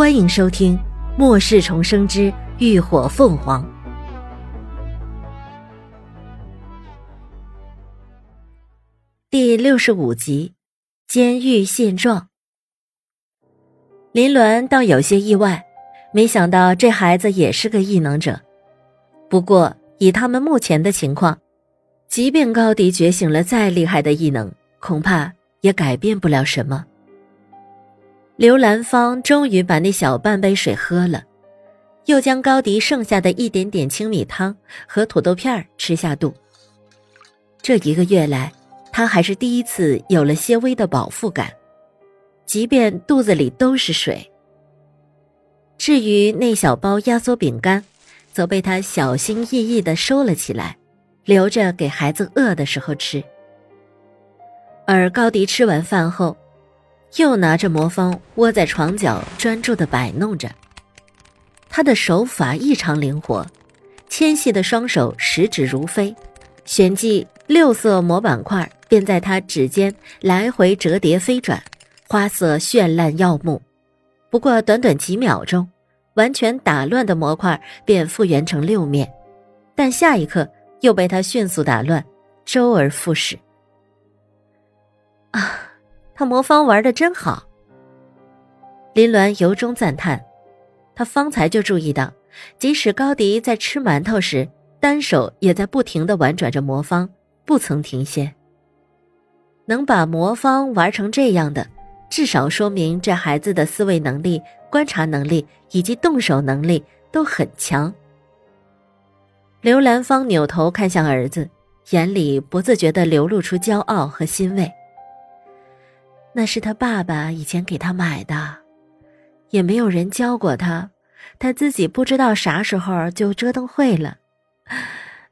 欢迎收听《末世重生之浴火凤凰》第六十五集《监狱现状》。林鸾倒有些意外，没想到这孩子也是个异能者。不过以他们目前的情况，即便高迪觉醒了再厉害的异能，恐怕也改变不了什么。刘兰芳终于把那小半杯水喝了，又将高迪剩下的一点点青米汤和土豆片吃下肚。这一个月来，他还是第一次有了些微的饱腹感，即便肚子里都是水。至于那小包压缩饼干，则被他小心翼翼地收了起来，留着给孩子饿的时候吃。而高迪吃完饭后。又拿着魔方窝在床角，专注的摆弄着。他的手法异常灵活，纤细的双手十指如飞，旋即六色魔板块便在他指尖来回折叠飞转，花色绚烂耀目。不过短短几秒钟，完全打乱的魔块便复原成六面，但下一刻又被他迅速打乱，周而复始。啊！他魔方玩的真好。林鸾由衷赞叹，他方才就注意到，即使高迪在吃馒头时，单手也在不停的玩转着魔方，不曾停歇。能把魔方玩成这样的，至少说明这孩子的思维能力、观察能力以及动手能力都很强。刘兰芳扭头看向儿子，眼里不自觉的流露出骄傲和欣慰。那是他爸爸以前给他买的，也没有人教过他，他自己不知道啥时候就折腾会了。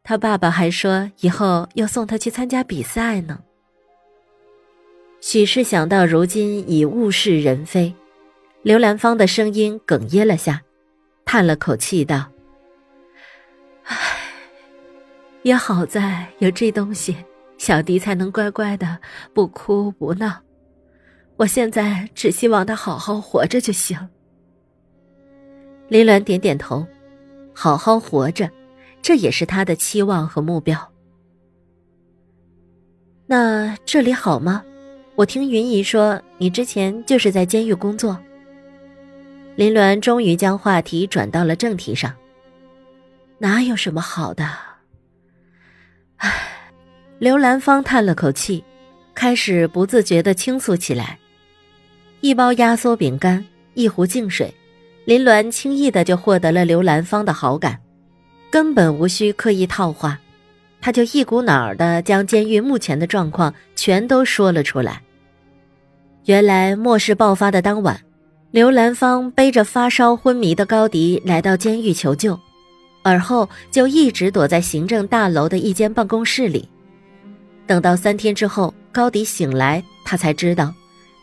他爸爸还说以后要送他去参加比赛呢。许是想到如今已物是人非，刘兰芳的声音哽咽了下，叹了口气道：“唉，也好在有这东西，小迪才能乖乖的不哭不闹。”我现在只希望他好好活着就行。林鸾点点头，好好活着，这也是他的期望和目标。那这里好吗？我听云姨说，你之前就是在监狱工作。林鸾终于将话题转到了正题上。哪有什么好的？唉，刘兰芳叹了口气，开始不自觉的倾诉起来。一包压缩饼干，一壶净水，林鸾轻易的就获得了刘兰芳的好感，根本无需刻意套话，他就一股脑儿的将监狱目前的状况全都说了出来。原来末世爆发的当晚，刘兰芳背着发烧昏迷的高迪来到监狱求救，而后就一直躲在行政大楼的一间办公室里，等到三天之后，高迪醒来，他才知道。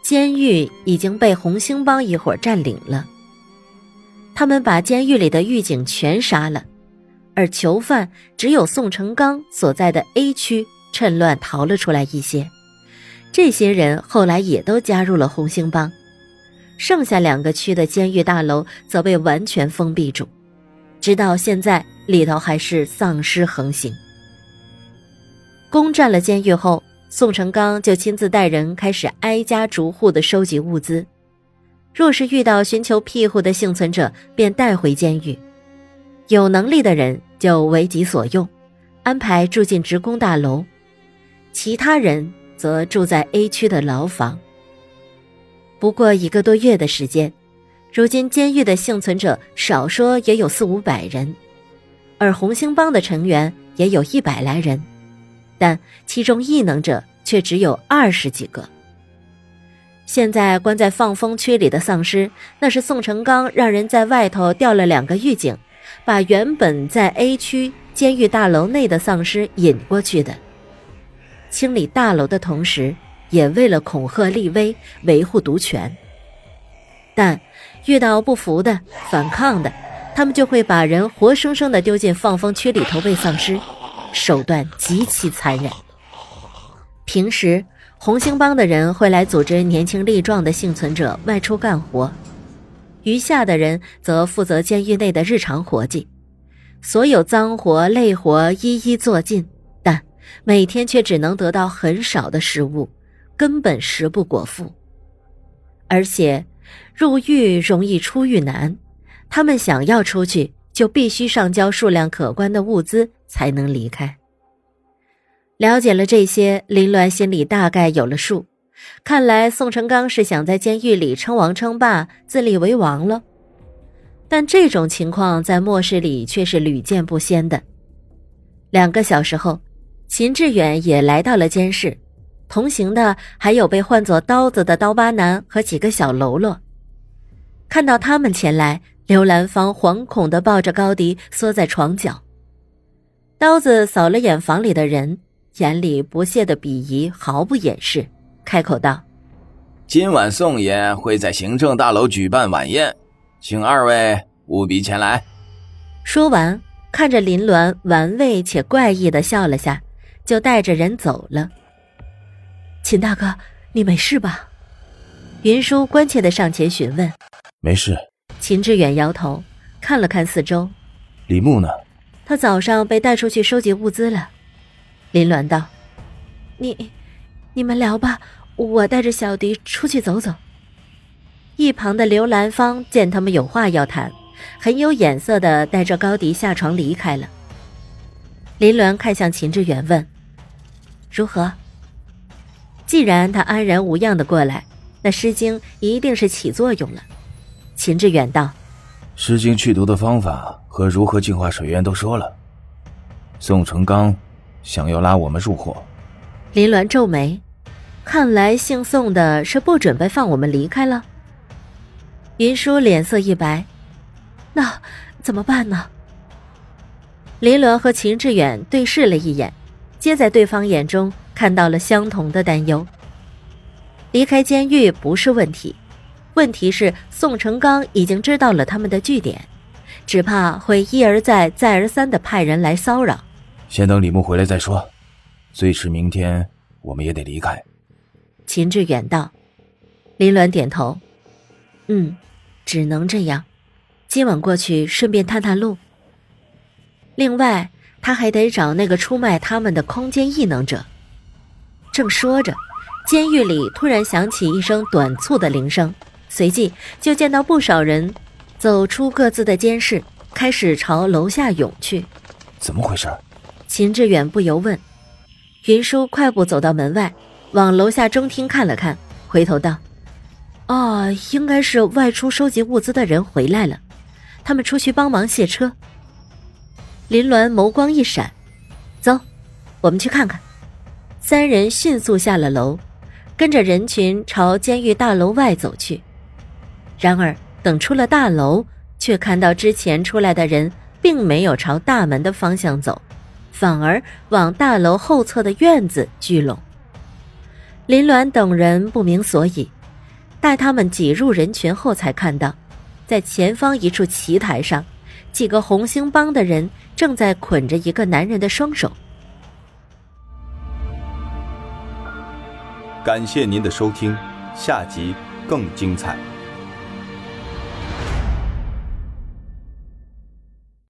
监狱已经被红星帮一伙占领了。他们把监狱里的狱警全杀了，而囚犯只有宋成刚所在的 A 区趁乱逃了出来一些。这些人后来也都加入了红星帮。剩下两个区的监狱大楼则被完全封闭住，直到现在里头还是丧尸横行。攻占了监狱后。宋成刚就亲自带人开始挨家逐户的收集物资，若是遇到寻求庇护的幸存者，便带回监狱；有能力的人就为己所用，安排住进职工大楼，其他人则住在 A 区的牢房。不过一个多月的时间，如今监狱的幸存者少说也有四五百人，而红星帮的成员也有一百来人。但其中异能者却只有二十几个。现在关在放风区里的丧尸，那是宋成刚让人在外头调了两个狱警，把原本在 A 区监狱大楼内的丧尸引过去的。清理大楼的同时，也为了恐吓立威，维护独权。但遇到不服的、反抗的，他们就会把人活生生的丢进放风区里头喂丧尸。手段极其残忍。平时红星帮的人会来组织年轻力壮的幸存者外出干活，余下的人则负责监狱内的日常活计，所有脏活累活一一做尽，但每天却只能得到很少的食物，根本食不果腹。而且，入狱容易出狱难，他们想要出去，就必须上交数量可观的物资才能离开。了解了这些，林鸾心里大概有了数。看来宋成刚是想在监狱里称王称霸、自立为王了。但这种情况在末世里却是屡见不鲜的。两个小时后，秦志远也来到了监室，同行的还有被唤作刀子的刀疤男和几个小喽啰。看到他们前来，刘兰芳惶恐的抱着高迪缩在床角。刀子扫了眼房里的人。眼里不屑的鄙夷毫不掩饰，开口道：“今晚宋爷会在行政大楼举办晚宴，请二位务必前来。”说完，看着林鸾玩味且怪异的笑了下，就带着人走了。秦大哥，你没事吧？云舒关切的上前询问。没事。秦志远摇头，看了看四周。李牧呢？他早上被带出去收集物资了。林鸾道：“你，你们聊吧，我带着小迪出去走走。”一旁的刘兰芳见他们有话要谈，很有眼色的带着高迪下床离开了。林鸾看向秦志远问：“如何？”既然他安然无恙的过来，那诗经一定是起作用了。秦志远道：“诗经去毒的方法和如何净化水源都说了。”宋成刚。想要拉我们入伙，林鸾皱眉，看来姓宋的是不准备放我们离开了。云舒脸色一白，那怎么办呢？林鸾和秦志远对视了一眼，皆在对方眼中看到了相同的担忧。离开监狱不是问题，问题是宋成刚已经知道了他们的据点，只怕会一而再、再而三的派人来骚扰。先等李牧回来再说，最迟明天我们也得离开。秦志远道，林鸾点头，嗯，只能这样。今晚过去顺便探探路。另外，他还得找那个出卖他们的空间异能者。正说着，监狱里突然响起一声短促的铃声，随即就见到不少人走出各自的监室，开始朝楼下涌去。怎么回事？秦志远不由问，云舒快步走到门外，往楼下中厅看了看，回头道：“哦，应该是外出收集物资的人回来了，他们出去帮忙卸车。”林鸾眸光一闪，走，我们去看看。三人迅速下了楼，跟着人群朝监狱大楼外走去。然而，等出了大楼，却看到之前出来的人并没有朝大门的方向走。反而往大楼后侧的院子聚拢。林鸾等人不明所以，待他们挤入人群后，才看到，在前方一处棋台上，几个红星帮的人正在捆着一个男人的双手。感谢您的收听，下集更精彩。